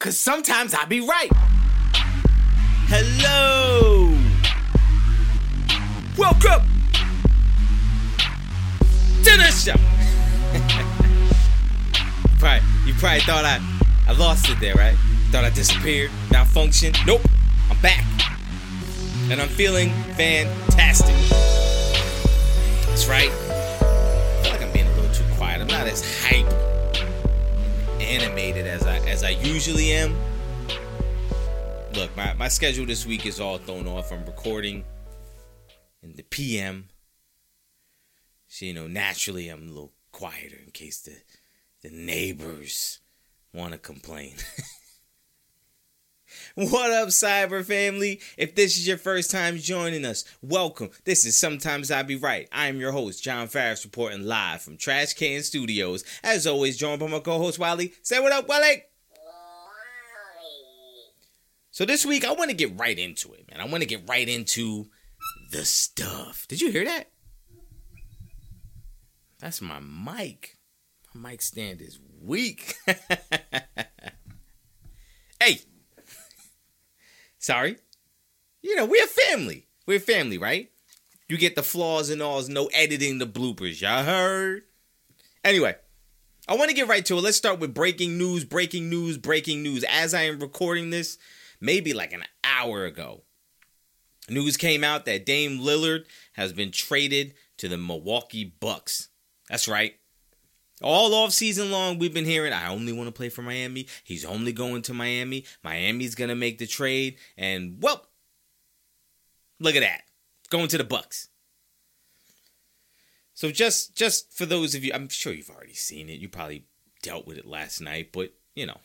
Cause sometimes I be right. Hello. Welcome to the show. probably, you probably thought I, I lost it there, right? Thought I disappeared, malfunctioned. Nope, I'm back. And I'm feeling fantastic. That's right. I feel like I'm being a little too quiet. I'm not as hype animated as I as I usually am. Look, my, my schedule this week is all thrown off. I'm recording in the PM. So, you know, naturally I'm a little quieter in case the the neighbors want to complain. What up, S.I.B.R. family? If this is your first time joining us, welcome. This is Sometimes I Be Right. I am your host, John Farris, reporting live from Trash Can Studios. As always, joined by my co-host Wally. Say what up, Wally. So this week, I want to get right into it, man. I want to get right into the stuff. Did you hear that? That's my mic. My mic stand is weak. hey, sorry. You know, we're family. We're family, right? You get the flaws and alls, no editing the bloopers. Y'all heard? Anyway, I want to get right to it. Let's start with breaking news, breaking news, breaking news. As I am recording this, maybe like an hour ago, news came out that Dame Lillard has been traded to the Milwaukee Bucks. That's right. All off season long, we've been hearing, I only want to play for Miami. He's only going to Miami. Miami's going to make the trade. And, well, look at that. Going to the Bucks. So just just for those of you, I'm sure you've already seen it. You probably dealt with it last night, but, you know,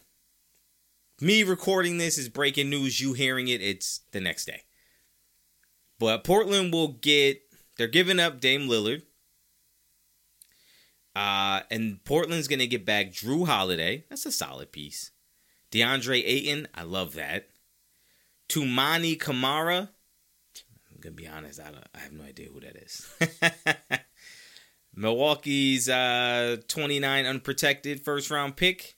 me recording this is breaking news. You hearing it, it's the next day. But Portland will get, they're giving up Dame Lillard. Uh, and Portland's going to get back Jrue Holiday. That's a solid piece. DeAndre Ayton. I love that. Toumani Camara. I'm going to be honest. I, I have no idea who that is. Milwaukee's uh, 29 unprotected first round pick.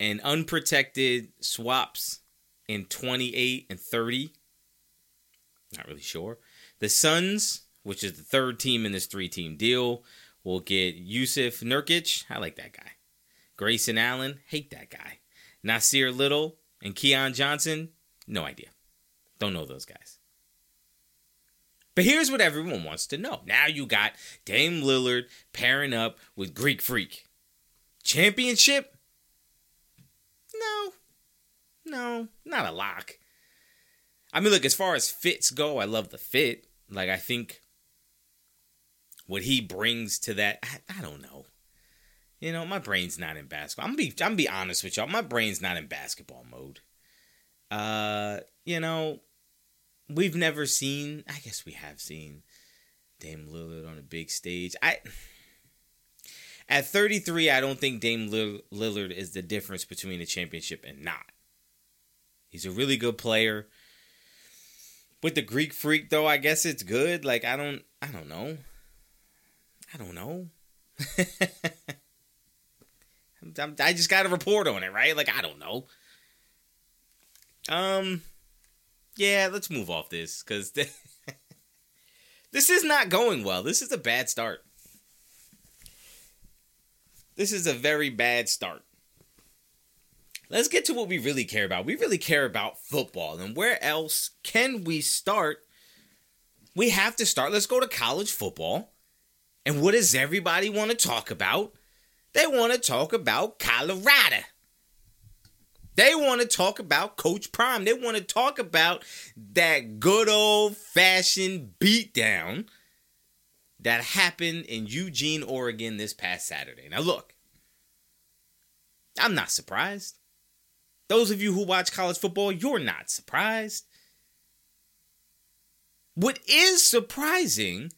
And unprotected swaps in 28 and 30. Not really sure. The Suns, which is the third team in this three team deal, will get Jusuf Nurkic. I like that guy. Grayson Allen. Hate that guy. Nassir Little and Keon Johnson. No idea. Don't know those guys. But here's what everyone wants to know. Now you got Dame Lillard pairing up with Greek Freak. Championship? No. No, not a lock. I mean, look, as far as fits go, I love the fit. Like, I think what he brings to that, I, I don't know. You know, my brain's not in basketball. I'm gonna be, I'm gonna be honest with y'all. My brain's not in basketball mode. Uh, you know, we've never seen. I guess we have seen Dame Lillard on a big stage. I at 33, I don't think Dame Lillard is the difference between a championship and not. He's a really good player. With the Greek freak though, I guess it's good. Like I don't I don't know. I don't know. I just got a report on it, right? Like I don't know. Um yeah, let's move off this cuz this is not going well. This is a bad start. This is a very bad start. Let's get to what we really care about. We really care about football. And where else can we start? We have to start. Let's go to college football. And what does everybody want to talk about? They want to talk about Colorado. They want to talk about Coach Prime. They want to talk about that good old fashioned beatdown that happened in Eugene, Oregon this past Saturday. Now, look, I'm not surprised. Those of you who watch college football, you're not surprised. What is surprising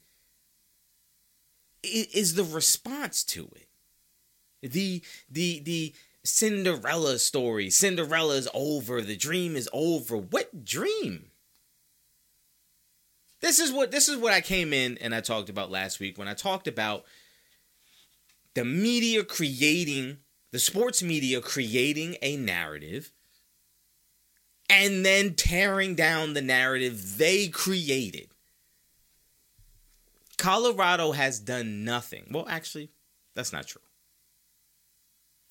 is the response to it. The the the Cinderella story. Cinderella's over. The dream is over. What dream? This is what this is what I came in and I talked about last week when I talked about the media creating the sports media creating a narrative and then tearing down the narrative they created. Colorado has done nothing. Well, actually, that's not true.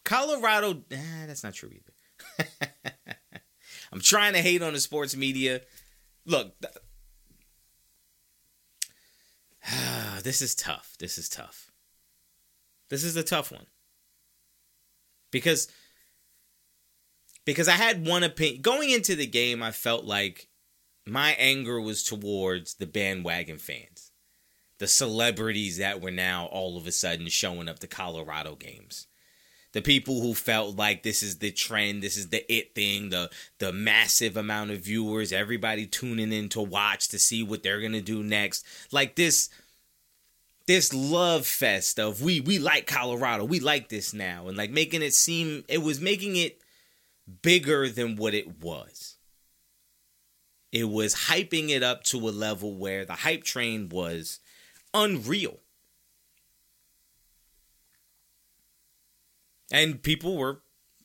Colorado, that's not true either. I'm trying to hate on the sports media. Look, this is tough. This is tough. This is a tough one. Because because I had one opinion going into the game I felt like my anger was towards the bandwagon fans. The celebrities that were now all of a sudden showing up to Colorado games the people who felt like this is the trend, this is the it thing, the the massive amount of viewers, everybody tuning in to watch to see what they're gonna do next. Like this this love fest of we we like Colorado, we like this now, and like making it seem it was making it bigger than what it was. It was hyping it up to a level where the hype train was unreal. And people were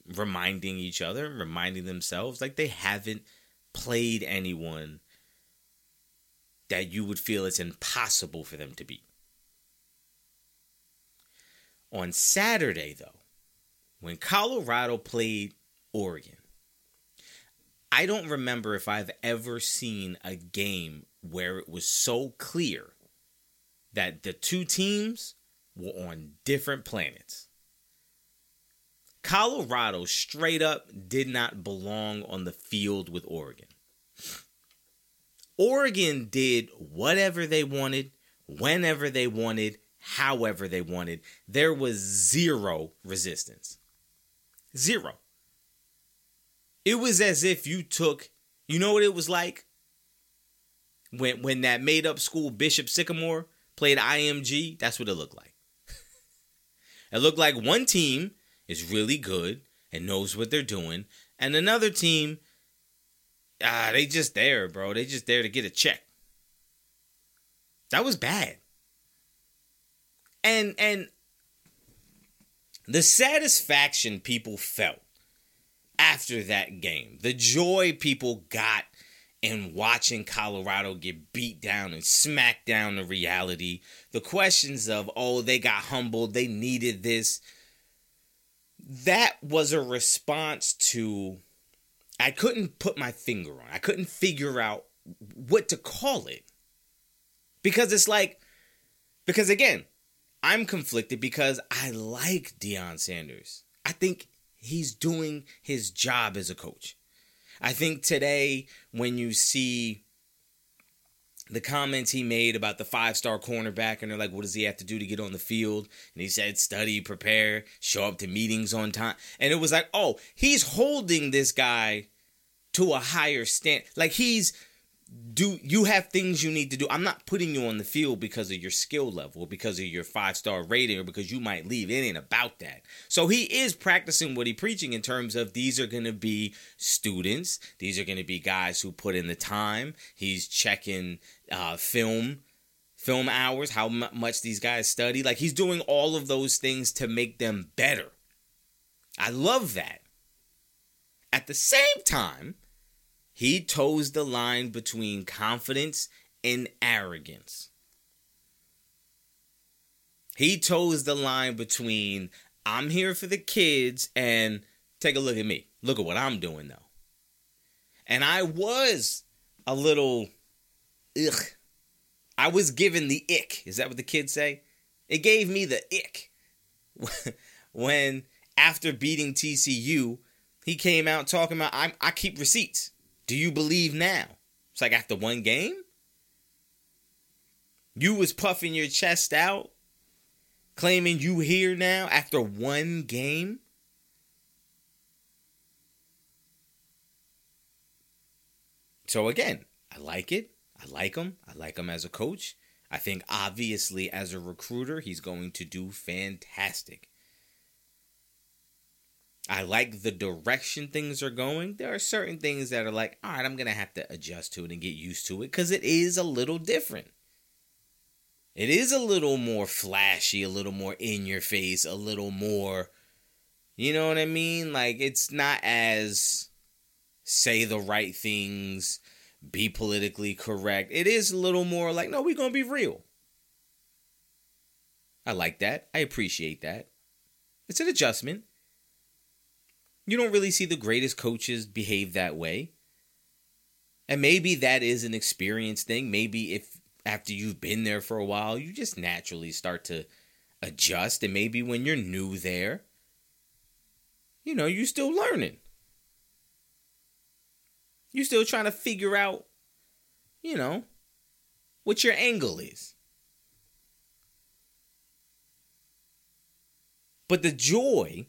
reminding each other, reminding themselves like they haven't played anyone that you would feel it's impossible for them to beat. On Saturday, though, when Colorado played Oregon, I don't remember if I've ever seen a game where it was so clear that the two teams were on different planets. Colorado straight up did not belong on the field with Oregon. Oregon did whatever they wanted, whenever they wanted, however they wanted. There was zero resistance. Zero. It was as if you took, you know what it was like? When when that made up school Bishop Sycamore played IMG, that's what it looked like. it looked like one team is really good and knows what they're doing, and another team, ah, they just there, bro. They just there to get a check. That was bad. And and the satisfaction people felt after that game, the joy people got in watching Colorado get beat down and smacked down to reality, the questions of, oh, they got humbled, they needed this, that was a response to I couldn't put my finger on. I couldn't figure out what to call it. Because it's like because again, I'm conflicted because I like Deion Sanders. I think he's doing his job as a coach. I think today when you see the comments he made about the five star cornerback, and they're like, what does he have to do to get on the field? And he said, study, prepare, show up to meetings on time. And it was like, oh, he's holding this guy to a higher stand. Like he's do you have things you need to do? I'm not putting you on the field because of your skill level, because of your five star rating, or because you might leave. It ain't about that. So he is practicing what he's preaching in terms of these are going to be students. These are going to be guys who put in the time. He's checking uh, film, film hours, how m- much these guys study. Like he's doing all of those things to make them better. I love that. At the same time, he toes the line between confidence and arrogance. He toes the line between I'm here for the kids and take a look at me. Look at what I'm doing though. And I was a little ugh. I was given the ick. Is that what the kids say? It gave me the ick when after beating TCU, he came out talking about I I keep receipts. Do you believe now? It's like after one game? You was puffing your chest out, claiming you here now after one game? So again, I like it. I like him. I like him as a coach. I think obviously as a recruiter, he's going to do fantastic. I like the direction things are going. There are certain things that are like, all right, I'm going to have to adjust to it and get used to it because it is a little different. It is a little more flashy, a little more in your face, a little more, You know what I mean? Like it's not as say the right things, be politically correct. It is a little more like, no, we're going to be real. I like that. I appreciate that. It's an adjustment. You don't really see the greatest coaches behave that way. And maybe that is an experience thing. Maybe if after you've been there for a while, you just naturally start to adjust. And maybe when you're new there, you know, you're still learning. You're still trying to figure out, you know, what your angle is. But the joy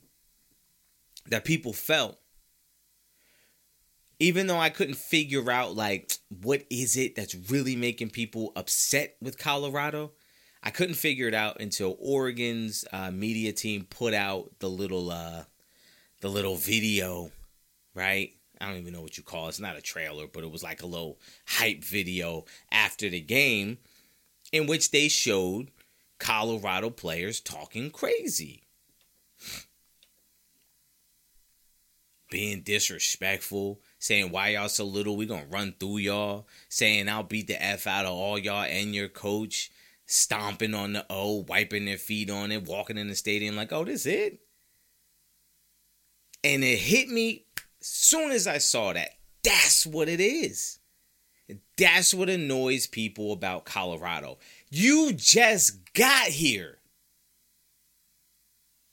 that people felt, even though I couldn't figure out, like, what is it that's really making people upset with Colorado, I couldn't figure it out until Oregon's uh, media team put out the little, uh, the little video, right? I don't even know what you call it. It's not a trailer, but it was like a little hype video after the game in which they showed Colorado players talking crazy. Being disrespectful, saying why y'all so little, we gonna run through y'all, saying I'll beat the F out of all y'all and your coach, stomping on the O, wiping their feet on it, walking in the stadium like, oh, this it? And it hit me soon as I saw that. That's what it is. That's what annoys people about Colorado. You just got here.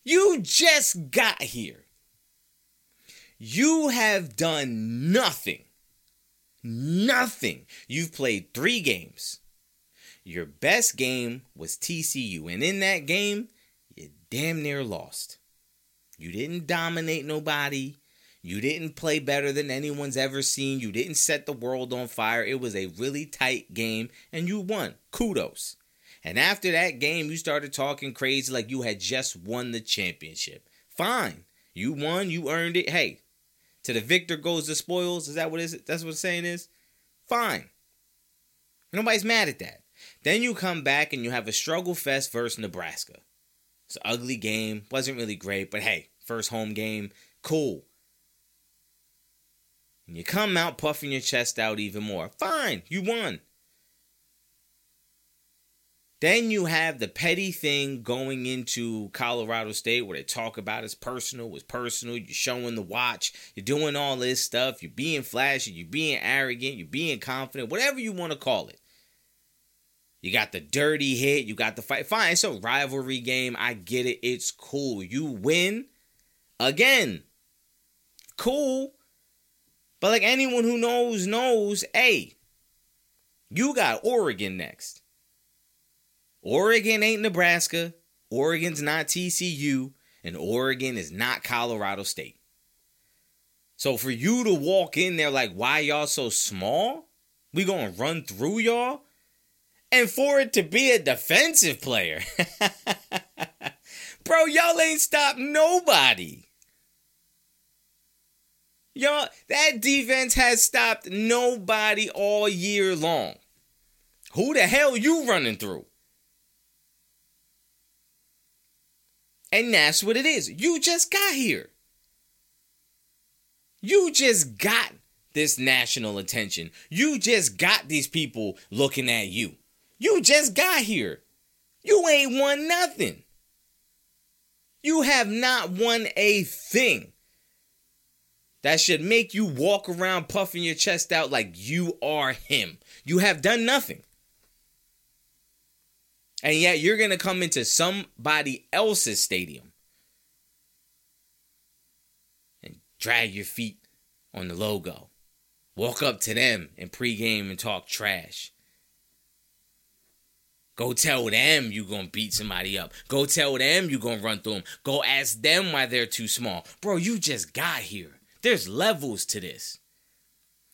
You just got here. You have done nothing. Nothing. You've played three games. Your best game was TCU. And in that game, you damn near lost. You didn't dominate nobody. You didn't play better than anyone's ever seen. You didn't set the world on fire. It was a really tight game, and you won. Kudos. And after that game, you started talking crazy like you had just won the championship. Fine. You won, you earned it. Hey, to the victor goes the spoils. Is that what is it? That's what it's saying is? Fine. Nobody's mad at that. Then you come back and you have a struggle fest versus Nebraska. It's an ugly game. Wasn't really great, but hey, first home game, cool. And you come out puffing your chest out even more. Fine, you won. Then you have the petty thing going into Colorado State where they talk about it's personal, it's personal. You're showing the watch, you're doing all this stuff, you're being flashy, you're being arrogant, you're being confident, whatever you want to call it. You got the dirty hit, you got the fight. Fine, it's a rivalry game. I get it. It's cool. You win again. Cool. But like anyone who knows, knows, hey, you got Oregon next. Oregon ain't Nebraska. Oregon's not TCU. And Oregon is not Colorado State. So for you to walk in there like, why y'all so small? We gonna run through y'all? And for it to be a defensive player. Bro, y'all ain't stopped nobody. Y'all, that defense has stopped nobody all year long. Who the hell you running through? And that's what it is. You just got here. You just got this national attention. You just got these people looking at you. You just got here. You ain't won nothing. You have not won a thing that should make you walk around puffing your chest out like you are him. You have done nothing. And yet you're going to come into somebody else's stadium and drag your feet on the logo. Walk up to them in pregame and talk trash. Go tell them you're gonna beat somebody up. Go tell them you're gonna run through them. Go ask them why they're too small. Bro, you just got here. There's levels to this.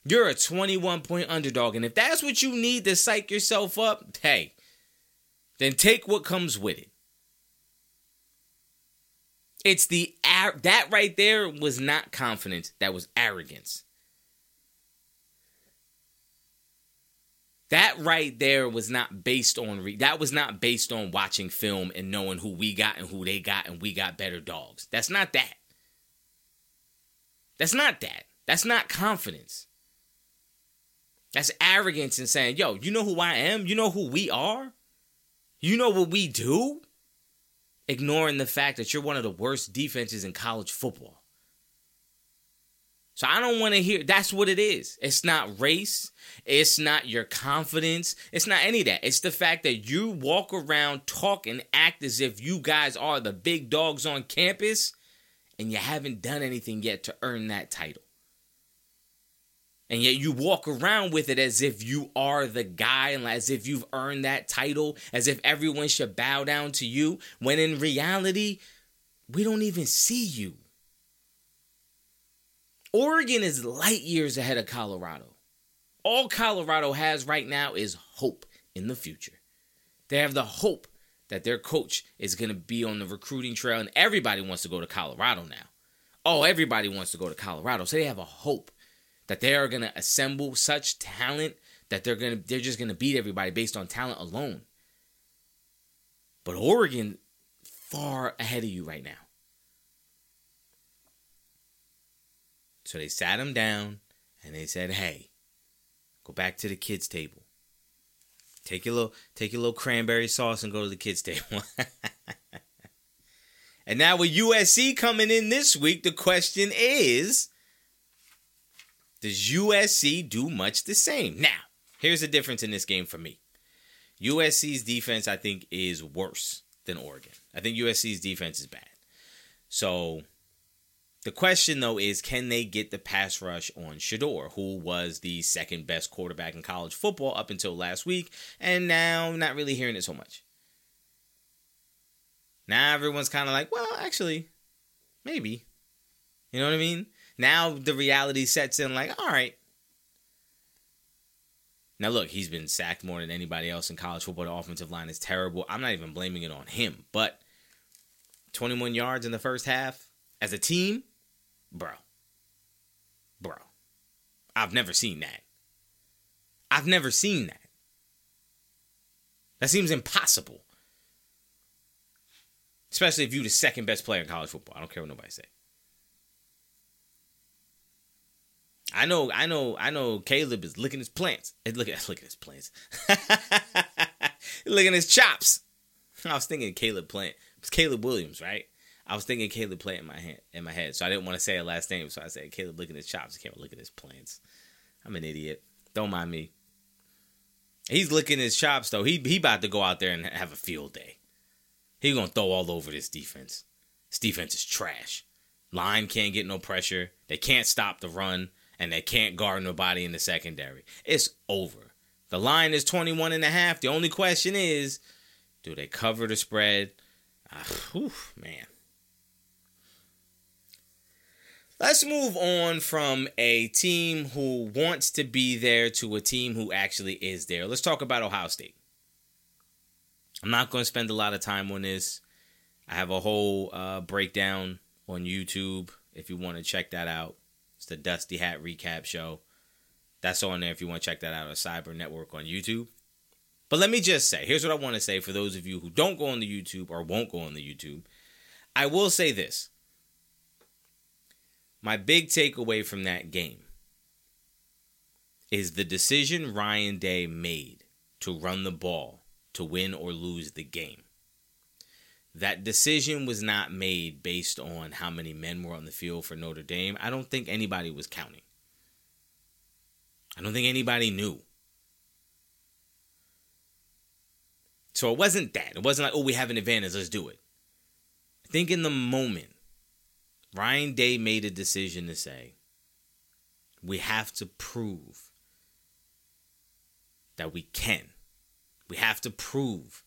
You're a 21 point underdog, and if that's what you need to psych yourself up, hey, then take what comes with it. It's the that right there was not confidence, that was arrogance. That right there was not based on re- that was not based on watching film and knowing who we got and who they got and we got better dogs. That's not that. That's not that. That's not confidence. That's arrogance and saying, yo, you know who I am? You know who we are? You know what we do? Ignoring the fact that you're one of the worst defenses in college football. So I don't want to hear that's what it is. It's not race. It's not your confidence. It's not any of that. It's the fact that you walk around, talk, and act as if you guys are the big dogs on campus and you haven't done anything yet to earn that title. And yet you walk around with it as if you are the guy and as if you've earned that title, as if everyone should bow down to you, when in reality, we don't even see you. Oregon is light years ahead of Colorado. All Colorado has right now is hope in the future. They have the hope that their coach is going to be on the recruiting trail, and everybody wants to go to Colorado now. Oh, everybody wants to go to Colorado. So they have a hope that they are going to assemble such talent that they're going to they're just going to beat everybody based on talent alone. But Oregon far ahead of you right now. So they sat him down and they said, "Hey, go back to the kids' table. Take your little take your little cranberry sauce and go to the kids' table." and now with USC coming in this week, the question is, does USC do much the same? Now, here's the difference in this game for me. USC's defense, I think, is worse than Oregon. I think USC's defense is bad. So the question though is can they get the pass rush on Shedeur, who was the second best quarterback in college football up until last week, and now not really hearing it so much. Now everyone's kind of like, well, actually, maybe. You know what I mean? Now the reality sets in like, all right. Now look, he's been sacked more than anybody else in college football. The offensive line is terrible. I'm not even blaming it on him, but 21 yards in the first half as a team, bro. Bro. I've never seen that. I've never seen that. That seems impossible. Especially if you're the second best player in college football. I don't care what nobody say. I know, I know, I know. Caleb is licking his plants. Eh, look at, look at his plants. licking his chops. I was thinking Caleb Plant. It's Caleb Williams, right? I was thinking Caleb Plant in my head, in my head, so I didn't want to say a last name, so I said Caleb licking his chops. I can't look at his plants. I'm an idiot. Don't mind me. He's licking his chops though. He he about to go out there and have a field day. He gonna throw all over this defense. This defense is trash. Line can't get no pressure. They can't stop the run and they can't guard nobody in the secondary. It's over. The line is 21 and a half. The only question is, do they cover the spread? Uh, whew, man. Let's move on from a team who wants to be there to a team who actually is there. Let's talk about Ohio State. I'm not going to spend a lot of time on this. I have a whole uh, breakdown on YouTube if you want to check that out. The Dusty Hat Recap Show. That's on there if you want to check that out on S.I.B.R. Network on YouTube. But let me just say here's what I want to say for those of you who don't go on the YouTube or won't go on the YouTube. I will say this. My big takeaway from that game is the decision Ryan Day made to run the ball to win or lose the game. That decision was not made based on how many men were on the field for Notre Dame. I don't think anybody was counting. I don't think anybody knew. So it wasn't that. It wasn't like, oh, we have an advantage, let's do it. I think in the moment, Ryan Day made a decision to say, we have to prove that we can. We have to prove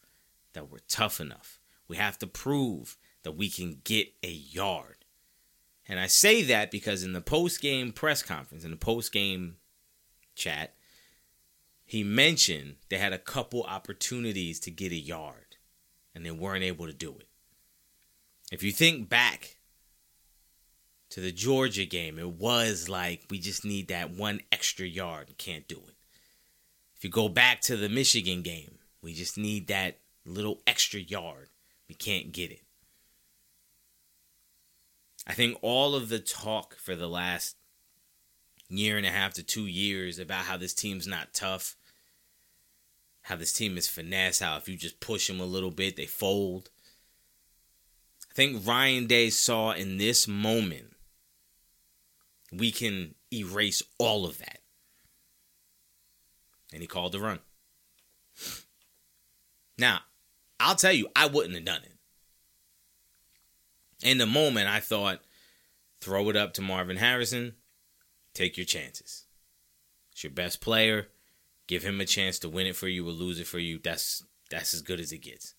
that we're tough enough. We have to prove that we can get a yard. And I say that because in the post game press conference, in the post game chat, he mentioned they had a couple opportunities to get a yard and they weren't able to do it. If you think back to the Georgia game, it was like we just need that one extra yard and can't do it. If you go back to the Michigan game, we just need that little extra yard we can't get it. I think all of the talk for the last year and a half to two years about how this team's not tough, how this team is finesse, how if you just push them a little bit, they fold. I think Ryan Day saw in this moment we can erase all of that. And he called the run. Now, I'll tell you, I wouldn't have done it. In the moment, I thought, throw it up to Marvin Harrison, take your chances. It's your best player. Give him a chance to win it for you or lose it for you. That's that's as good as it gets.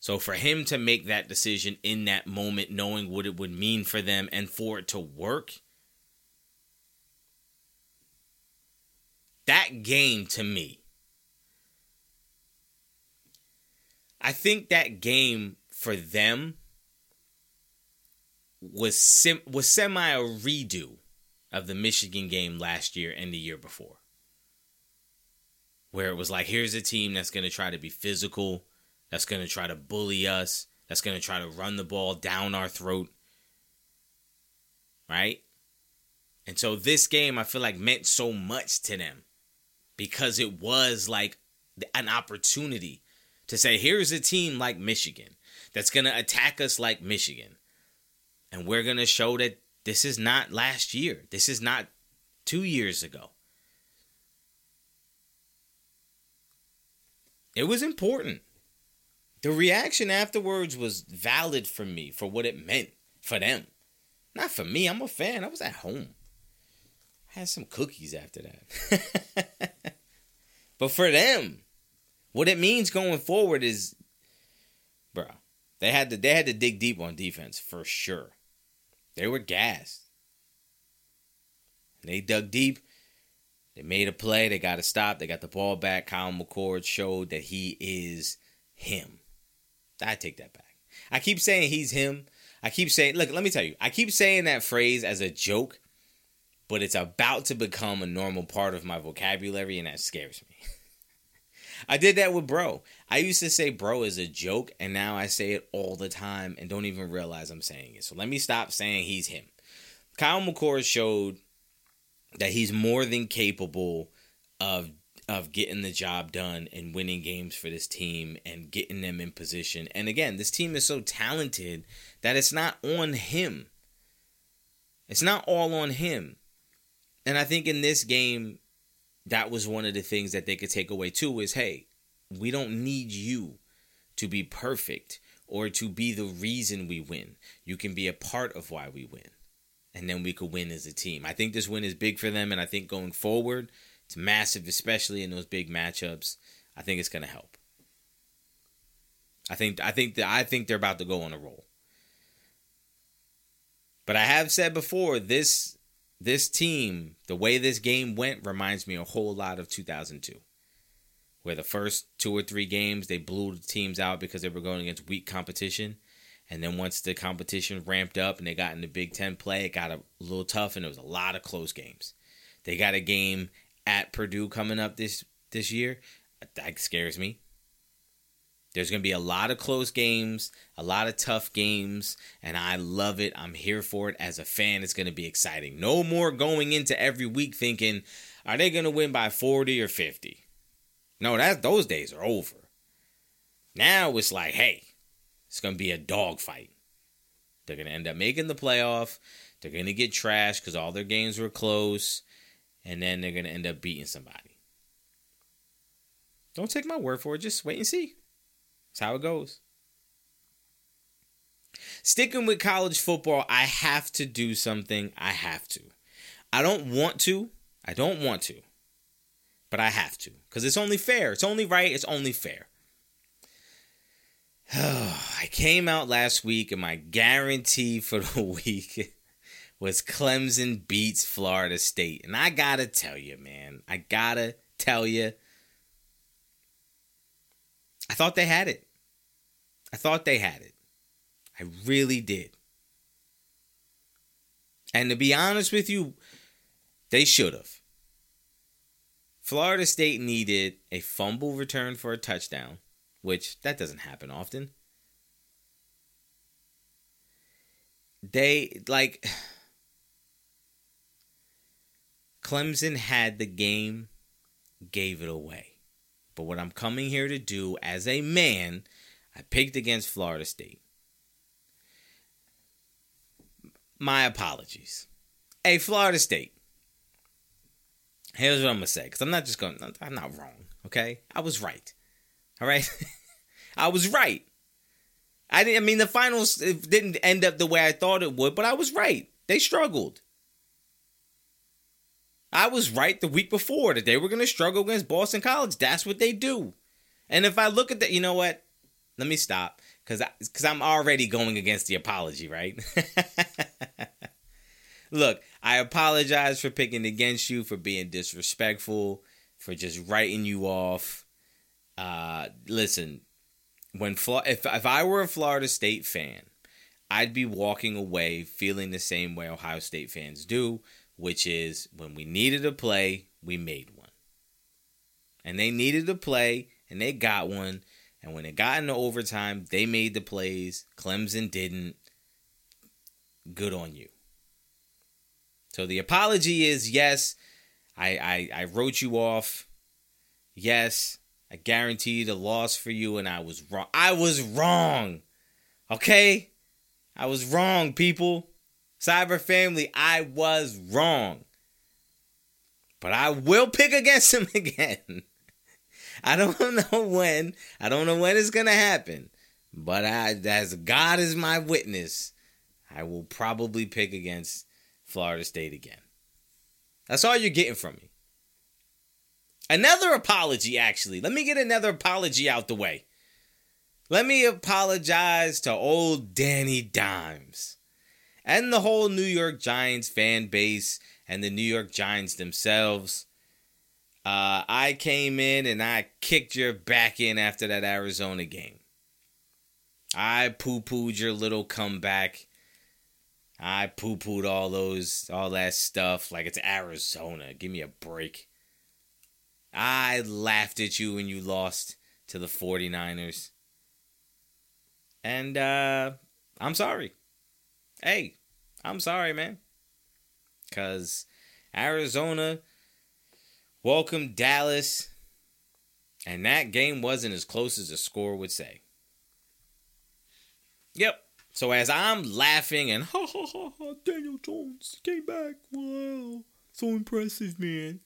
So for him to make that decision in that moment, knowing what it would mean for them and for it to work, that game to me, I think that game for them was was semi a redo of the Michigan game last year and the year before. Where it was like, here's a team that's going to try to be physical, that's going to try to bully us, that's going to try to run the ball down our throat. Right? And so this game, I feel like, meant so much to them because it was like an opportunity to say, here's a team like Michigan that's going to attack us like Michigan. And we're going to show that this is not last year. This is not two years ago. It was important. The reaction afterwards was valid for me for what it meant for them. Not for me. I'm a fan. I was at home. I had some cookies after that. but for them, what it means going forward is, bro, they had to they had to dig deep on defense for sure. They were gassed. They dug deep. They made a play. They got to stop. They got the ball back. Kyle McCord showed that he is him. I take that back. I keep saying he's him. I keep saying, look, let me tell you, I keep saying that phrase as a joke, but it's about to become a normal part of my vocabulary, and that scares me. I did that with bro. I used to say bro is a joke, and now I say it all the time and don't even realize I'm saying it. So let me stop saying he's him. Kyle McCord showed that he's more than capable of of getting the job done and winning games for this team and getting them in position. And again, this team is so talented that it's not on him. It's not all on him. And I think in this game, that was one of the things that they could take away too is hey, we don't need you to be perfect or to be the reason we win. You can be a part of why we win. And then we could win as a team. I think this win is big for them and I think going forward, it's massive especially in those big matchups. I think it's going to help. I think I think that I think they're about to go on a roll. But I have said before this this team, the way this game went, reminds me a whole lot of 2002, where the first two or three games they blew the teams out because they were going against weak competition. And then once the competition ramped up and they got into Big Ten play, it got a little tough and there was a lot of close games. They got a game at Purdue coming up this this year. That scares me. There's going to be a lot of close games, a lot of tough games, and I love it. I'm here for it. As a fan, it's going to be exciting. No more going into every week thinking, are they going to win by 40 or 50? No, that those days are over. Now it's like, hey, it's going to be a dogfight. They're going to end up making the playoff. They're going to get trashed because all their games were close, and then they're going to end up beating somebody. Don't take my word for it. Just wait and see. That's how it goes. Sticking with college football, I have to do something. I have to. I don't want to. I don't want to. But I have to. Because it's only fair. It's only right. It's only fair. I came out last week and my guarantee for the week was Clemson beats Florida State. And I gotta tell you, man, I gotta tell you, I thought they had it. I thought they had it. I really did. And to be honest with you, they should have. Florida State needed a fumble return for a touchdown, which that doesn't happen often. they like Clemson had the game, gave it away. But what I'm coming here to do as a man, I picked against Florida State. My apologies. Hey, Florida State. Here's what I'm gonna say, because I'm not just going. I'm not wrong. Okay, I was right. All right, I was right. I didn't. I mean, the finals didn't end up the way I thought it would, but I was right. They struggled. I was right the week before that they were going to struggle against Boston College. That's what they do. And if I look at that, you know what? Let me stop because because I'm already going against the apology, right? look, I apologize for picking against you for being disrespectful, for just writing you off. Uh, listen, when if if I were a Florida State fan, I'd be walking away feeling the same way Ohio State fans do which is when we needed a play, we made one. And they needed a play, and they got one. And when it got into overtime, they made the plays. Clemson didn't. Good on you. So the apology is yes, I, I, I wrote you off. Yes, I guaranteed a loss for you, and I was wrong. I was wrong. Okay? I was wrong, people. S.I.B.R. family, I was wrong. But I will pick against him again. I don't know when. I don't know when it's to happen. But I, as God is my witness, I will probably pick against Florida State again. That's all you're getting from me. Another apology, actually. Let me get another apology out the way. Let me apologize to old Danny Dimes and the whole New York Giants fan base and the New York Giants themselves. Uh, I came in and I kicked your back in after that Arizona game. I poo pooed your little comeback. I poo pooed all those, all that stuff like it's Arizona. Give me a break. I laughed at you when you lost to the 49ers. And uh, I'm sorry. Hey, I'm sorry, man. Because Arizona welcomed Dallas, and that game wasn't as close as the score would say. Yep. So as I'm laughing and ha ha ha ha, Daniel Jones came back. Wow. So impressive, man.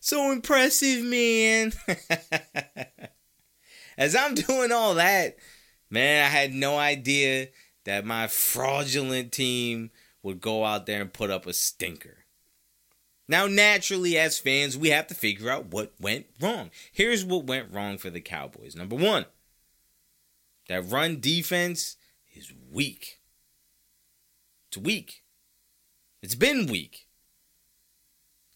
So impressive, man. as I'm doing all that, man, I had no idea that my fraudulent team would go out there and put up a stinker. Now, naturally, as fans, we have to figure out what went wrong. Here's what went wrong for the Cowboys. Number one, that run defense is weak. It's weak. It's been weak.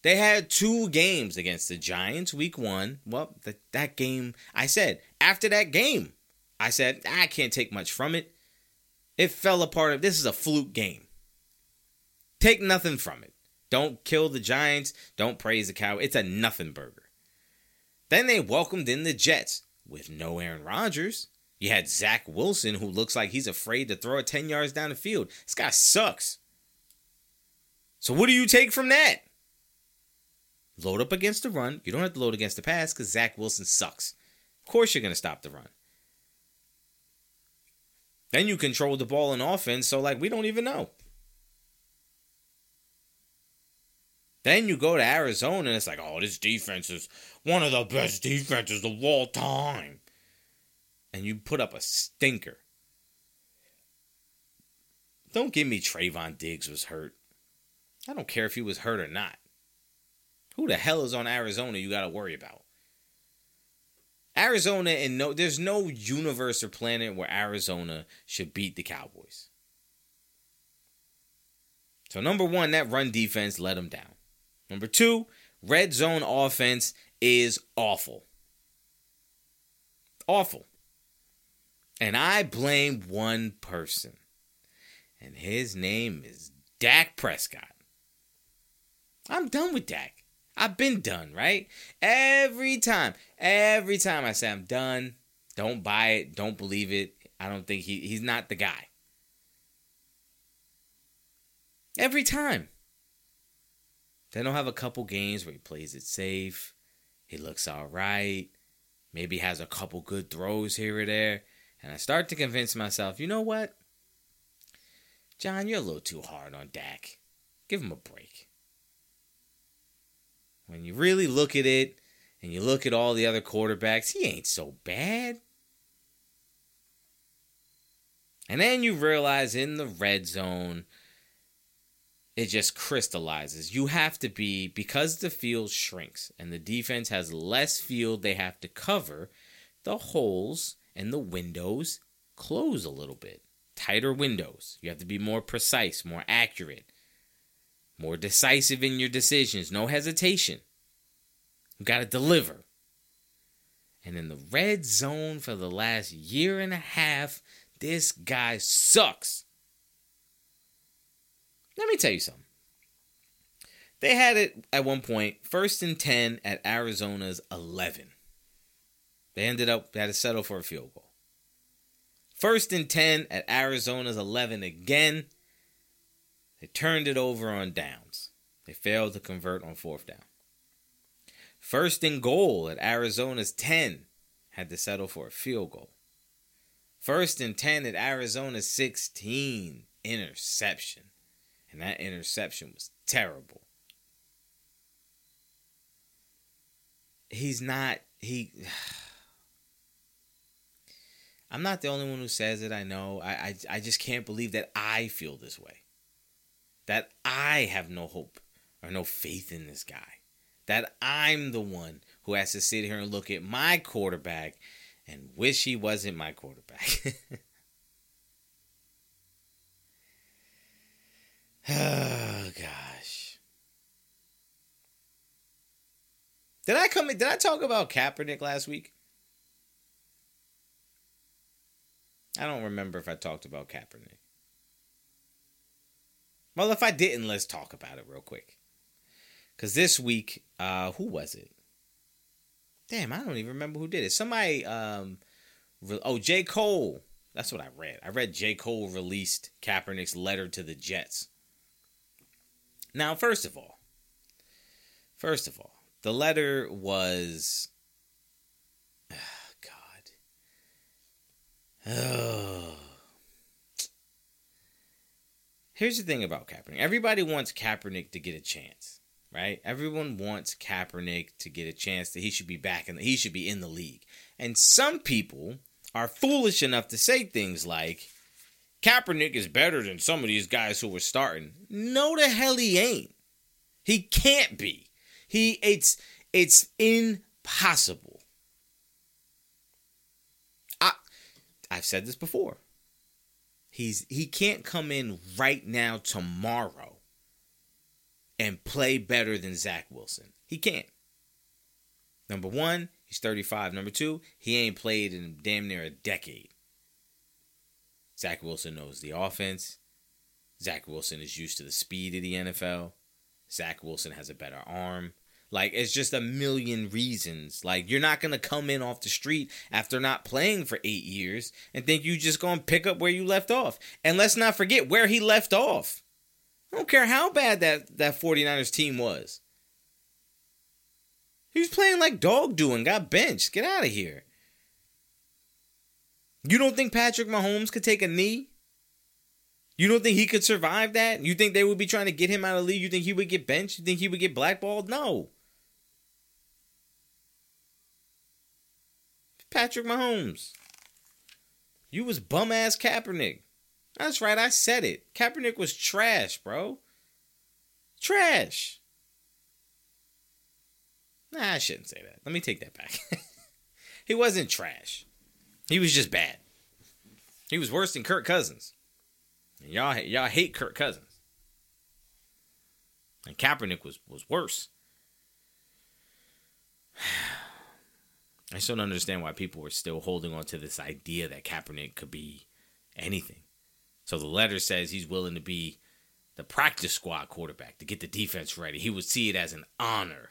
They had two games against the Giants week one. Well, the, that game, I said, after that game, I said, I can't take much from it. It fell apart. This is a fluke game. Take nothing from it. Don't kill the Giants. Don't praise the cow. It's a nothing burger. Then they welcomed in the Jets with no Aaron Rodgers. You had Zach Wilson, who looks like he's afraid to throw it 10 yards down the field. This guy sucks. So, what do you take from that? Load up against the run. You don't have to load against the pass because Zach Wilson sucks. Of course, you're going to stop the run. Then you control the ball in offense, so like we don't even know. Then you go to Arizona and it's like, oh, this defense is one of the best defenses of all time. And you put up a stinker. Don't give me Trevon Diggs was hurt. I don't care if he was hurt or not. Who the hell is on Arizona you got to worry about? Arizona and no there's no universe or planet where Arizona should beat the Cowboys. So number 1, that run defense let them down. Number 2, red zone offense is awful. Awful. And I blame one person. And his name is Dak Prescott. I'm done with Dak. I've been done, right? Every time, every time I say I'm done, don't buy it, don't believe it. I don't think he he's not the guy. Every time. Then he'll have a couple games where he plays it safe. He looks all right. Maybe has a couple good throws here or there. And I start to convince myself, you know what? John, you're a little too hard on Dak. Give him a break. When you really look at it and you look at all the other quarterbacks, he ain't so bad. And then you realize in the red zone, it just crystallizes. You have to be, because the field shrinks and the defense has less field they have to cover, the holes and the windows close a little bit. Tighter windows. You have to be more precise, more accurate, more decisive in your decisions. No hesitation. You got to deliver. And in the red zone for the last year and a half, this guy sucks. Let me tell you something. They had it at one point, first and 10 at Arizona's 11. They ended up, had to settle for a field goal. First and 10 at Arizona's 11 again. They turned it over on downs. They failed to convert on fourth down. First and goal at Arizona's 10 had to settle for a field goal. First and 10 at Arizona's 16 interception. And that interception was terrible. He's not, he. I'm not the only one who says it. I know. I, I, I just can't believe that I feel this way. That I have no hope or no faith in this guy. That I'm the one who has to sit here and look at my quarterback and wish he wasn't my quarterback. oh gosh. Did I come did I talk about Kaepernick last week? I don't remember if I talked about Kaepernick. Well, if I didn't, let's talk about it real quick. Cause this week, uh, who was it? Damn, I don't even remember who did it. Somebody, um, re- oh, J. Cole. That's what I read. I read J. Cole released Kaepernick's letter to the Jets. Now, first of all, first of all, the letter was. Oh, God. Oh. Here's the thing about Kaepernick. Everybody wants Kaepernick to get a chance right? Everyone wants Kaepernick to get a chance that he should be back and he should be in the league. And some people are foolish enough to say things like Kaepernick is better than some of these guys who were starting. No the hell he ain't. He can't be. He it's it's impossible. I I've said this before. He's he can't come in right now tomorrow and play better than Zach Wilson. He can't. Number one, he's 35. Number two, he ain't played in damn near a decade. Zach Wilson knows the offense. Zach Wilson is used to the speed of the NFL. Zach Wilson has a better arm. Like, it's just a million reasons. Like, you're not to come in off the street after not playing for eight years and think you just to pick up where you left off. And let's not forget where he left off. I don't care how bad that, that 49ers team was. He was playing like dog doing, got benched. Get out of here. You don't think Patrick Mahomes could take a knee? You don't think he could survive that? You think they would be trying to get him out of the league? You think he would get benched? You think he would get blackballed? No. Patrick Mahomes. You was bum ass Kaepernick. That's right, I said it. Kaepernick was trash, bro. Trash. Nah, I shouldn't say that. Let me take that back. he wasn't trash. He was just bad. He was worse than Kirk Cousins. And y'all, y'all hate Kirk Cousins. And Kaepernick was was worse. I still don't understand why people were still holding on to this idea that Kaepernick could be anything. So the letter says he's willing to be the practice squad quarterback to get the defense ready. He would see it as an honor.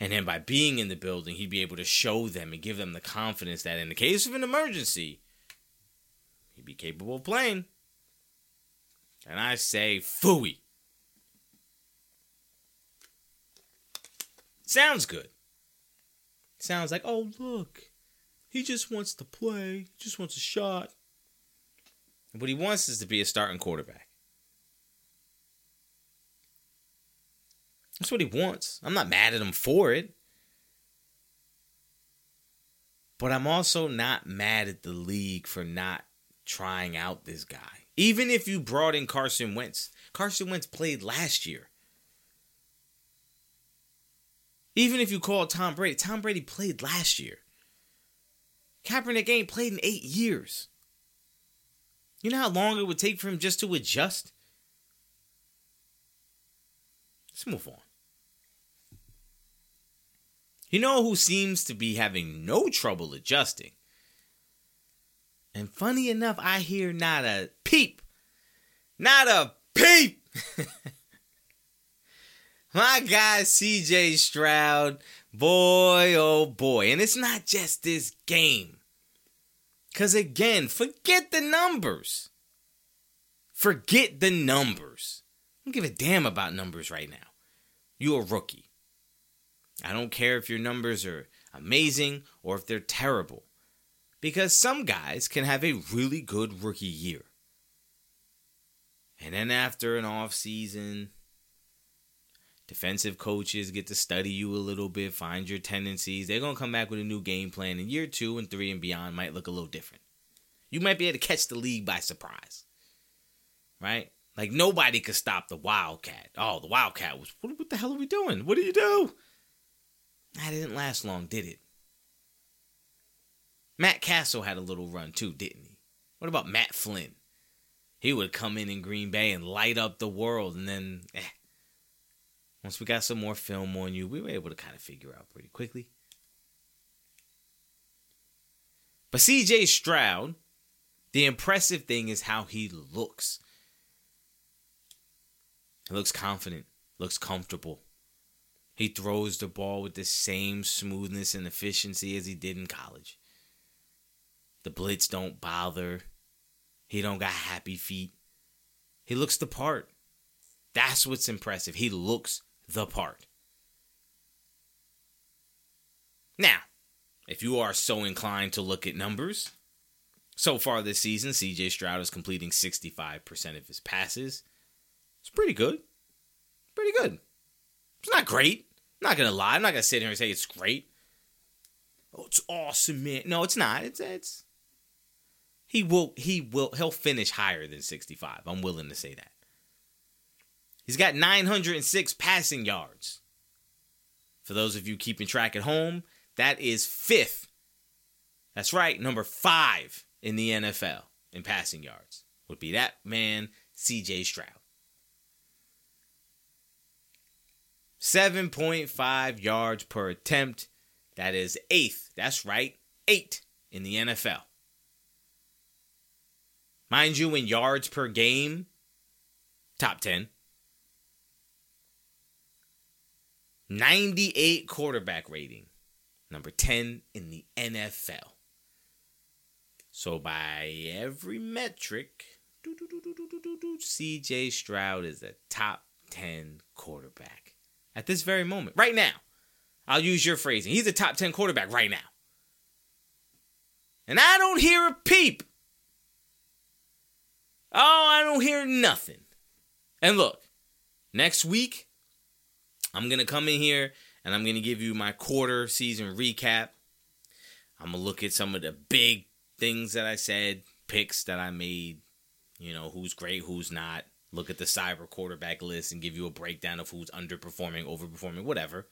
And then by being in the building, he'd be able to show them and give them the confidence that in the case of an emergency, he'd be capable of playing. And I say, fooey. Sounds good. Sounds like, oh, look, he just wants to play, he just wants a shot. What he wants is to be a starting quarterback. That's what he wants. I'm not mad at him for it. But I'm also not mad at the league for not trying out this guy. Even if you brought in Carson Wentz, Carson Wentz played last year. Even if you call Tom Brady, Tom Brady played last year. Kaepernick ain't played in eight years. You know how long it would take for him just to adjust? Let's move on. You know who seems to be having no trouble adjusting? And funny enough, I hear not a peep. Not a peep. My guy CJ Stroud, boy, oh boy. And it's not just this game. Because again, forget the numbers. Forget the numbers. I don't give a damn about numbers right now. You're a rookie. I don't care if your numbers are amazing or if they're terrible. Because some guys can have a really good rookie year. And then after an off season, defensive coaches get to study you a little bit, find your tendencies. They're going to come back with a new game plan. And year two and three and beyond might look a little different. You might be able to catch the league by surprise. Right? Like nobody could stop the Wildcat. Oh, the Wildcat was, what, what the hell are we doing? What do you do? That didn't last long, did it? Matt Cassel had a little run too, didn't he? What about Matt Flynn? He would come in in Green Bay and light up the world, and then, eh. Once we got some more film on you, we were able to kind of figure out pretty quickly. But CJ Stroud, the impressive thing is how he looks. He looks confident, looks comfortable. He throws the ball with the same smoothness and efficiency as he did in college. The blitz don't bother. He don't got happy feet. He looks the part. That's what's impressive. He looks the part. Now, if you are so inclined to look at numbers, so far this season, CJ Stroud is completing 65% of his passes. It's pretty good. Pretty good. It's not great. I'm not gonna lie. I'm not gonna sit here and say it's great. Oh, it's awesome, man. No, it's not. It's it's. He will. He will. He'll finish higher than 65. I'm willing to say that. He's got 906 passing yards. For those of you keeping track at home, that is fifth. That's right, number five in the NFL in passing yards would be that man, CJ Stroud. 7.5 yards per attempt. That is eighth. That's right, eight in the NFL. Mind you, in yards per game, top 10. 98 quarterback rating, number 10 in the NFL. So, by every metric, CJ Stroud is a top 10 quarterback at this very moment, right now. I'll use your phrasing. He's a top 10 quarterback right now. And I don't hear a peep. Oh, I don't hear nothing. And look, next week, I'm going to come in here and I'm going to give you my quarter season recap. I'm going to look at some of the big things that I said, picks that I made, you know, who's great, who's not look at the cyber quarterback list and give you a breakdown of who's underperforming, overperforming, whatever.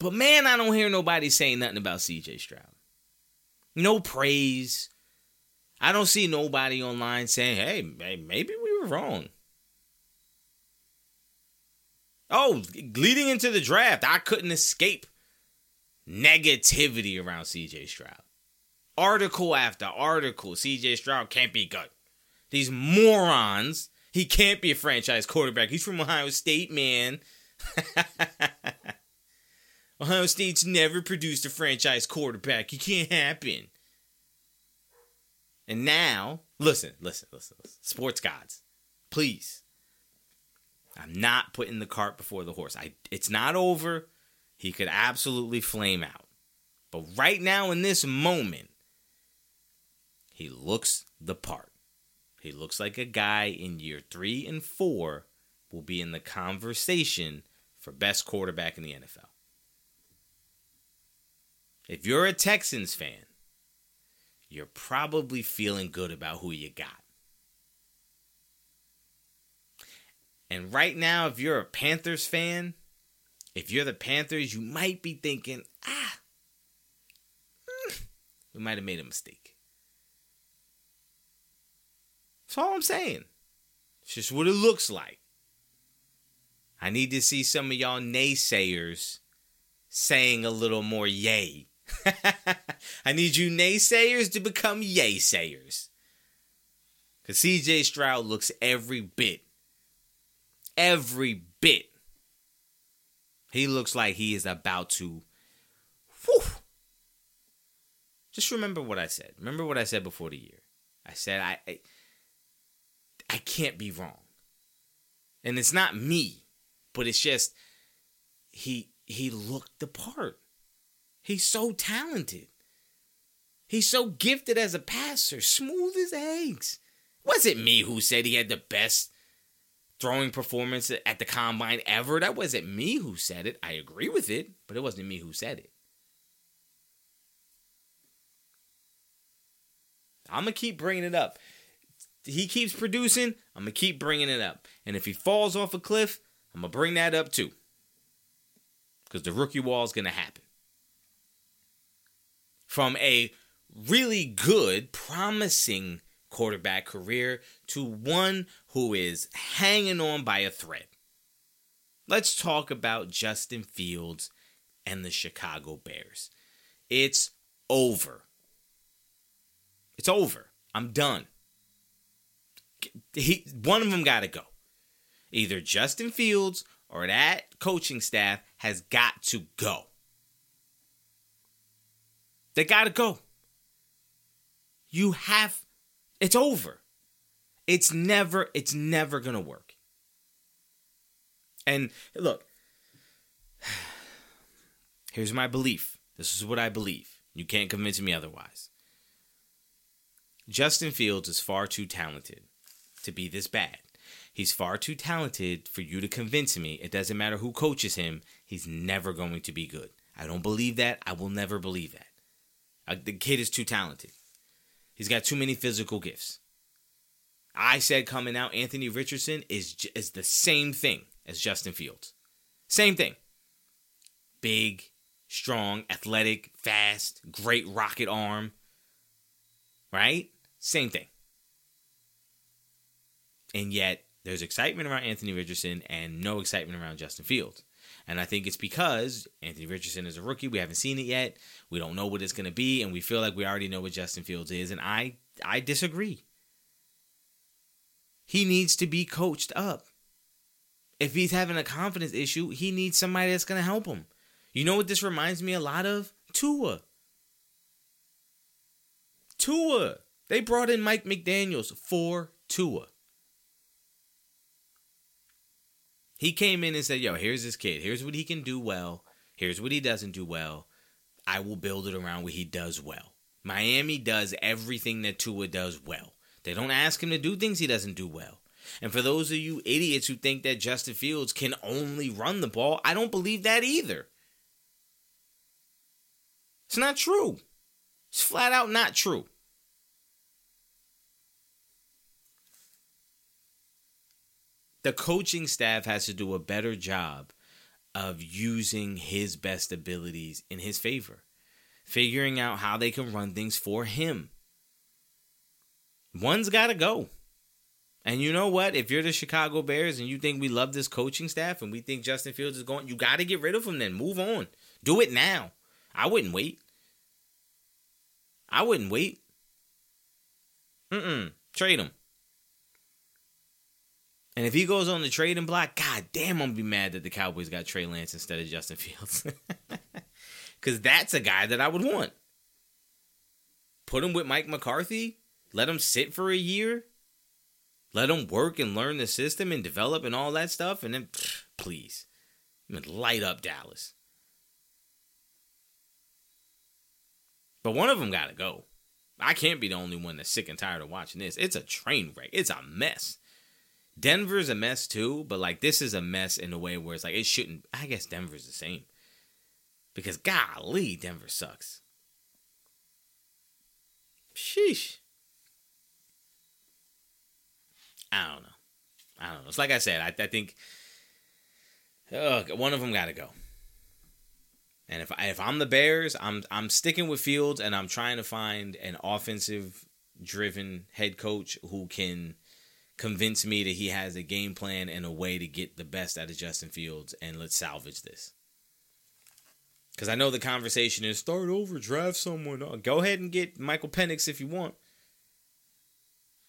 But man, I don't hear nobody saying nothing about CJ Stroud. No praise. I don't see nobody online saying, hey, maybe we were wrong. Oh, leading into the draft, I couldn't escape negativity around CJ Stroud. Article after article, CJ Stroud can't be good these morons. He can't be a franchise quarterback. He's from Ohio State, man. Ohio State's never produced a franchise quarterback. It can't happen. And now, listen, listen, listen, listen. Sports gods, please. I'm not putting the cart before the horse. I it's not over. He could absolutely flame out. But right now in this moment, he looks the part. He looks like a guy in year 3 and 4 will be in the conversation for best quarterback in the NFL. If you're a Texans fan, you're probably feeling good about who you got. And right now, if you're a Panthers fan, if you're the Panthers, you might be thinking, ah, mm, we might have made a mistake. That's all I'm saying. It's just what it looks like. I need to see some of y'all naysayers saying a little more yay. I need you naysayers to become yay sayers. Because CJ Stroud looks every bit, every bit. He looks like he is about to. Whew, just remember what I said. Remember what I said before the year. I said I, I, I can't be wrong. And it's not me, but it's just he he looked the part. He's so talented. He's so gifted as a passer, smooth as eggs. Was it me who said he had the best throwing performance at the combine ever? That wasn't me who said it. I agree with it, but it wasn't me who said it. I'm going to keep bringing it up. He keeps producing, I'm going to keep bringing it up. And if he falls off a cliff, I'm going to bring that up too. Because the rookie wall is going to happen from a really good, promising quarterback career to one who is hanging on by a thread. Let's talk about Justin Fields and the Chicago Bears. It's over. It's over. I'm done. He, one of them got to go. Either Justin Fields or that coaching staff has got to go. They got to go. You have, it's over. It's never, it's never going to work. And look, here's my belief. This is what I believe. You can't convince me otherwise. Justin Fields is far too talented to be this bad. He's far too talented for you to convince me. It doesn't matter who coaches him, he's never going to be good. I don't believe that. I will never believe that. Uh, the kid is too talented. He's got too many physical gifts. I said coming out, Anthony Richardson is is the same thing as Justin Fields. Same thing. Big, strong, athletic, fast, great rocket arm. Right? Same thing. And yet, there's excitement around Anthony Richardson and no excitement around Justin Fields. And I think it's because Anthony Richardson is a rookie. We haven't seen it yet. We don't know what it's going to be, and we feel like we already know what Justin Fields is. And I, I disagree. He needs to be coached up. If he's having a confidence issue, he needs somebody that's going to help him. You know what this reminds me a lot of? Tua. Tua. They brought in Mike McDaniels for Tua. He came in and said, Yo, here's this kid. Here's what he can do well. Here's what he doesn't do well. I will build it around what he does well. Miami does everything that Tua does well. They don't ask him to do things he doesn't do well. And for those of you idiots who think that Justin Fields can only run the ball, I don't believe that either. It's not true. It's flat out not true. The coaching staff has to do a better job of using his best abilities in his favor, figuring out how they can run things for him. One's got to go. And you know what? If you're the Chicago Bears and you think we love this coaching staff and we think Justin Fields is going, you got to get rid of him then. Move on. Do it now. I wouldn't wait. I wouldn't wait. Mm-mm. Trade him. And if he goes on the trading block, god damn, I'm gonna be mad that the Cowboys got Trey Lance instead of Justin Fields. Cause that's a guy that I would want. Put him with Mike McCarthy. Let him sit for a year. Let him work and learn the system and develop and all that stuff. And then, please, light up Dallas. But one of them got to go. I can't be the only one that's sick and tired of watching this. It's a train wreck. It's a mess. Denver's a mess too, but like this is a mess in a way where it's like it shouldn't. I guess Denver's the same. Because golly, Denver sucks. Sheesh. I don't know. I don't know. It's like I said. I, I think one of them got to go. And if I, if I'm the Bears, I'm I'm sticking with Fields, and I'm trying to find an offensive driven head coach who can convince me that he has a game plan and a way to get the best out of Justin Fields, and let's salvage this. Because I know the conversation is start over, draft someone. Uh, go ahead and get Michael Penix if you want.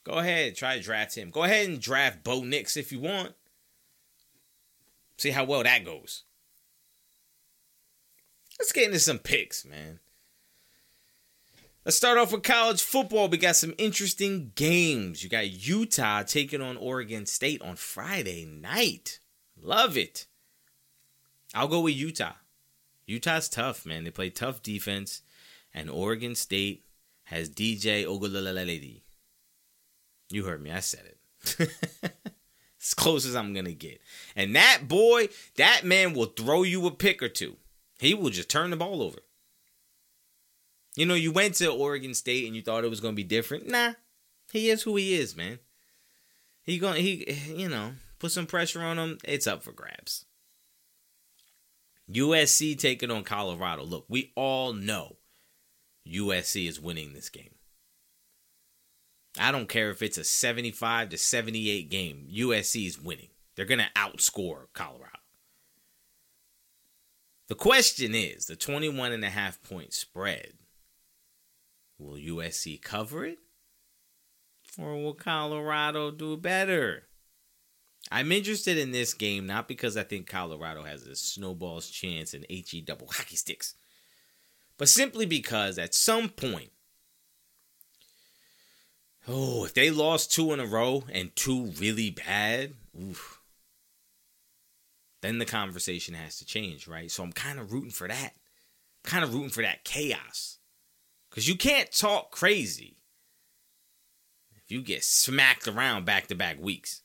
Go ahead, try to draft him. Go ahead and draft Bo Nix if you want. See how well that goes. Let's get into some picks, man. Let's start off with college football. We got some interesting games. You got Utah taking on Oregon State on Friday night. Love it. I'll go with Utah. Utah's tough, man. They play tough defense, and Oregon State has DJ Uiagalelei. You heard me. I said it. as close as I'm gonna get. And that boy, that man will throw you a pick or two. He will just turn the ball over. You know, you went to Oregon State and you thought it was going to be different. Nah, he is who he is, man. He going he you know put some pressure on him. It's up for grabs. USC taking on Colorado. Look, we all know USC is winning this game. I don't care if it's a 75 to 78 game. USC is winning. They're going to outscore Colorado. The question is the 21 and a half point spread. Will USC cover it? Or will Colorado do better? I'm interested in this game not because I think Colorado has a snowball's chance in HE double hockey sticks, but simply because at some point, oh, if they lost two in a row and two really bad, oof, then the conversation has to change, right? So I'm kind of rooting for that. kind of rooting for that chaos. Because you can't talk crazy if you get smacked around back to back weeks.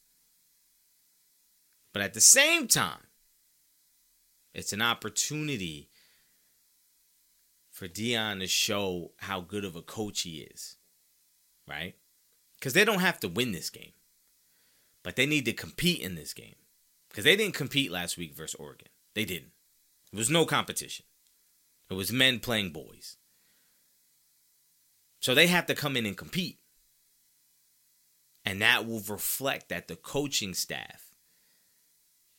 But at the same time, it's an opportunity for Deion to show how good of a coach he is, right? Because they don't have to win this game, but they need to compete in this game because they didn't compete last week versus Oregon. They didn't. It was no competition. It was men playing boys. So they have to come in and compete. And that will reflect that the coaching staff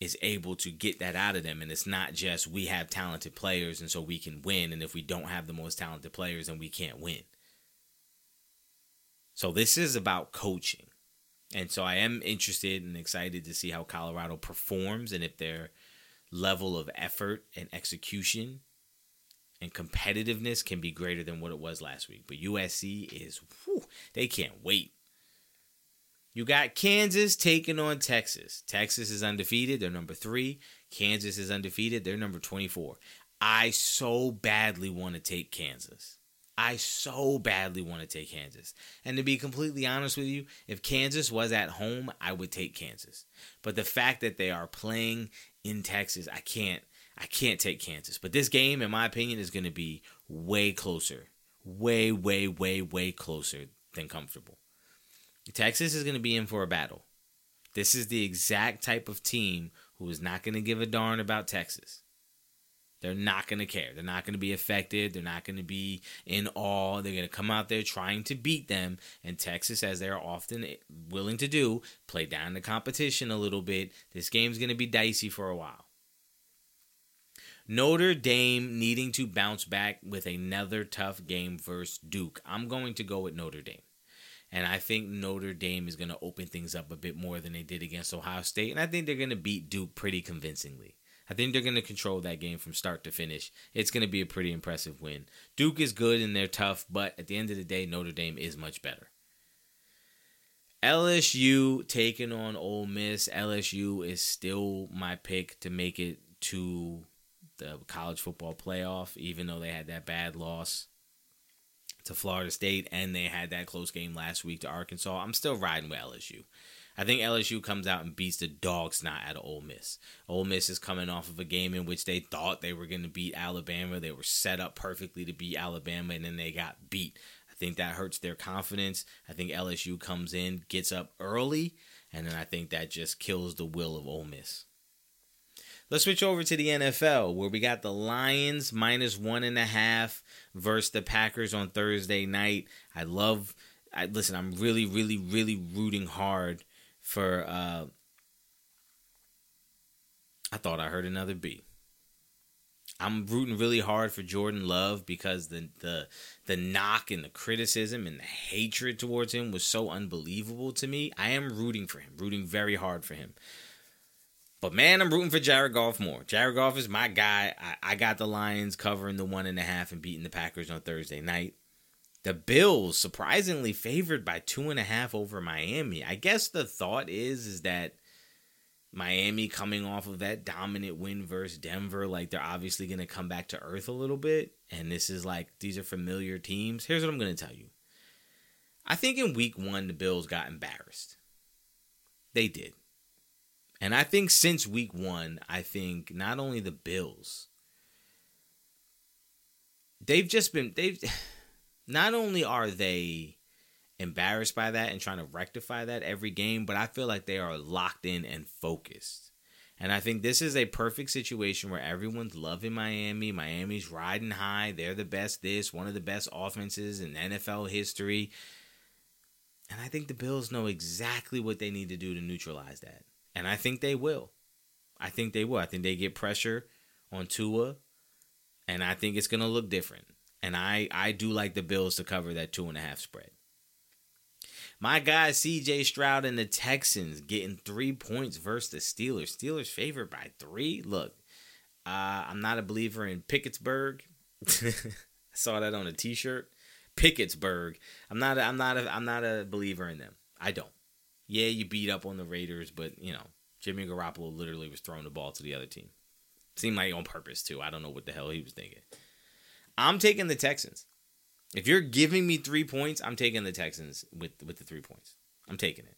is able to get that out of them. And it's not just we have talented players and so we can win. And if we don't have the most talented players, then we can't win. So this is about coaching. And so I am interested and excited to see how Colorado performs and if their level of effort and execution and competitiveness can be greater than what it was last week. But USC is, whew, they can't wait. You got Kansas taking on Texas. Texas is undefeated. They're number three. Kansas is undefeated. They're number 24. I so badly want to take Kansas. I so badly want to take Kansas. And to be completely honest with you, if Kansas was at home, I would take Kansas. But the fact that they are playing in Texas, I can't I can't take Kansas. But this game in my opinion is going to be way closer. Way way way way closer than comfortable. Texas is going to be in for a battle. This is the exact type of team who is not going to give a darn about Texas. They're not going to care. They're not going to be affected. They're not going to be in awe. They're going to come out there trying to beat them. And Texas, as they're often willing to do, play down the competition a little bit. This game's going to be dicey for a while. Notre Dame needing to bounce back with another tough game versus Duke. I'm going to go with Notre Dame. And I think Notre Dame is going to open things up a bit more than they did against Ohio State. And I think they're going to beat Duke pretty convincingly. I think they're going to control that game from start to finish. It's going to be a pretty impressive win. Duke is good and they're tough, but at the end of the day, Notre Dame is much better. LSU taking on Ole Miss. LSU is still my pick to make it to the college football playoff, even though they had that bad loss to Florida State and they had that close game last week to Arkansas. I'm still riding with LSU. I think LSU comes out and beats the dog snot out of Ole Miss. Ole Miss is coming off of a game in which they thought they were going to beat Alabama. They were set up perfectly to beat Alabama, and then they got beat. I think that hurts their confidence. I think LSU comes in, gets up early, and then I think that just kills the will of Ole Miss. Let's switch over to the NFL where we got the Lions minus one and a half versus the Packers on Thursday night. I love. I listen. I'm really, really, really rooting hard for. uh I thought I heard another B. I'm rooting really hard for Jordan Love because the the the knock and the criticism and the hatred towards him was so unbelievable to me. I am rooting for him, rooting very hard for him. But man, I'm rooting for Jared Goff more. Jared Goff is my guy. I, I got the Lions covering the one and a half and beating the Packers on Thursday night. The Bills surprisingly favored by two and a half over Miami. I guess the thought is is that Miami coming off of that dominant win versus Denver, like they're obviously gonna come back to earth a little bit. And this is like these are familiar teams. Here's what I'm gonna tell you. I think in week one the Bills got embarrassed. They did. And I think since week one, I think not only the Bills, they've just been they've not only are they embarrassed by that and trying to rectify that every game, but I feel like they are locked in and focused. And I think this is a perfect situation where everyone's loving Miami. Miami's riding high. They're the best this, one of the best offenses in NFL history. And I think the Bills know exactly what they need to do to neutralize that. And I think they will. I think they will. I think they get pressure on Tua, and I think it's gonna look different. And I I do like the Bills to cover that two and a half spread. My guy CJ Stroud and the Texans getting three points versus the Steelers. Steelers favored by three. Look, uh, I'm not a believer in Pickettsburg. I saw that on a T-shirt. Pickettsburg. I'm not. A, I'm not. A, I'm not a believer in them. I don't yeah, you beat up on the Raiders, but you know, Jimmy Garoppolo literally was throwing the ball to the other team. Seemed like on purpose too. I don't know what the hell he was thinking. I'm taking the Texans. If you're giving me three points, I'm taking the Texans with with the three points. I'm taking it.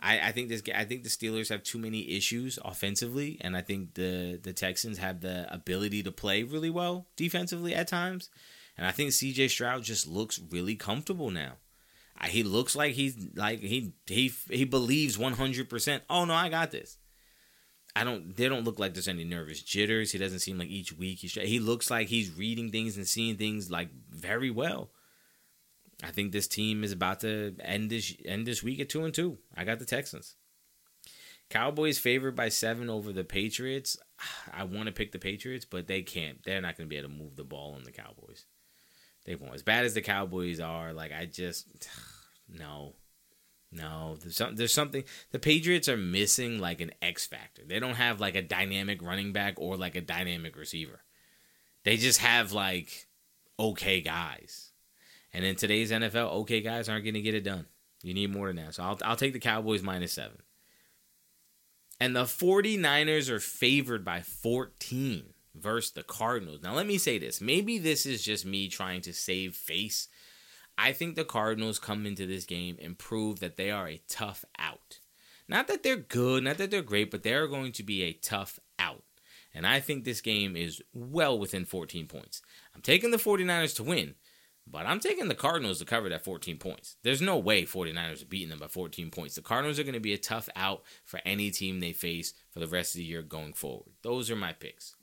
I, I think this I think the Steelers have too many issues offensively, and I think the the Texans have the ability to play really well defensively at times. And I think CJ Stroud just looks really comfortable now he looks like he's like he he he believes 100%. Oh no, I got this. I don't they don't look like there's any nervous jitters. He doesn't seem like each week he he looks like he's reading things and seeing things like very well. I think this team is about to end this end this week at 2 and 2. I got the Texans. Cowboys favored by 7 over the Patriots. I want to pick the Patriots, but they can't. They're not going to be able to move the ball on the Cowboys. They won't. As bad as the Cowboys are, like I just no. No, there's, some, there's something. The Patriots are missing like an X factor. They don't have like a dynamic running back or like a dynamic receiver. They just have like okay guys. And in today's NFL, okay guys aren't going to get it done. You need more than that. So I'll, I'll take the Cowboys minus seven. And the 49ers are favored by 14 versus the Cardinals. Now, let me say this. Maybe this is just me trying to save face. I think the Cardinals come into this game and prove that they are a tough out. Not that they're good, not that they're great, but they're going to be a tough out. And I think this game is well within 14 points. I'm taking the 49ers to win, but I'm taking the Cardinals to cover that 14 points. There's no way 49ers are beating them by 14 points. The Cardinals are going to be a tough out for any team they face for the rest of the year going forward. Those are my picks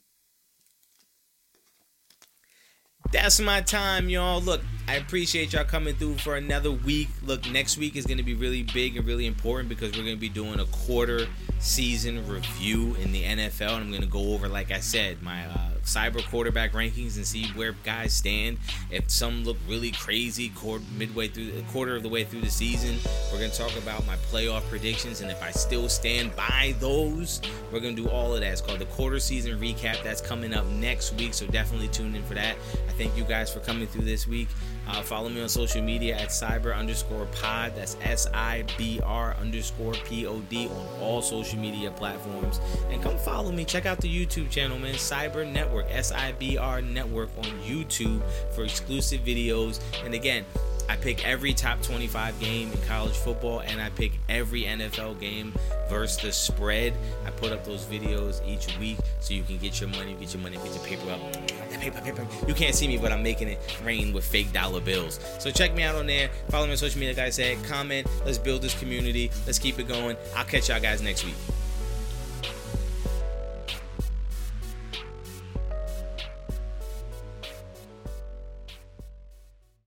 that's my time, y'all. Look, I appreciate y'all coming through for another week. Look, next week is going to be really big and really important because we're going to be doing a quarter season review in the NFL. And I'm going to go over, like I said, my uh, cyber quarterback rankings and see where guys stand. If some look really crazy, quarter, midway through, a quarter of the way through the season, we're gonna talk about my playoff predictions and if I still stand by those. We're gonna do all of that. It's called the quarter season recap. That's coming up next week, so definitely tune in for that. I thank you guys for coming through this week. Uh, follow me on social media at cyber underscore pod. That's S I B R underscore P O D on all social media platforms. And come follow me. Check out the YouTube channel, man. Cyber Network, S I B R Network on YouTube for exclusive videos. And again, I pick every top 25 game in college football and I pick every NFL game versus the spread. I put up those videos each week so you can get your money, get your money, get your paper up. Paper, paper. You can't see me, but I'm making it rain with fake dollar bills. So check me out on there. Follow me on social media, like I said. Comment. Let's build this community. Let's keep it going. I'll catch y'all guys next week.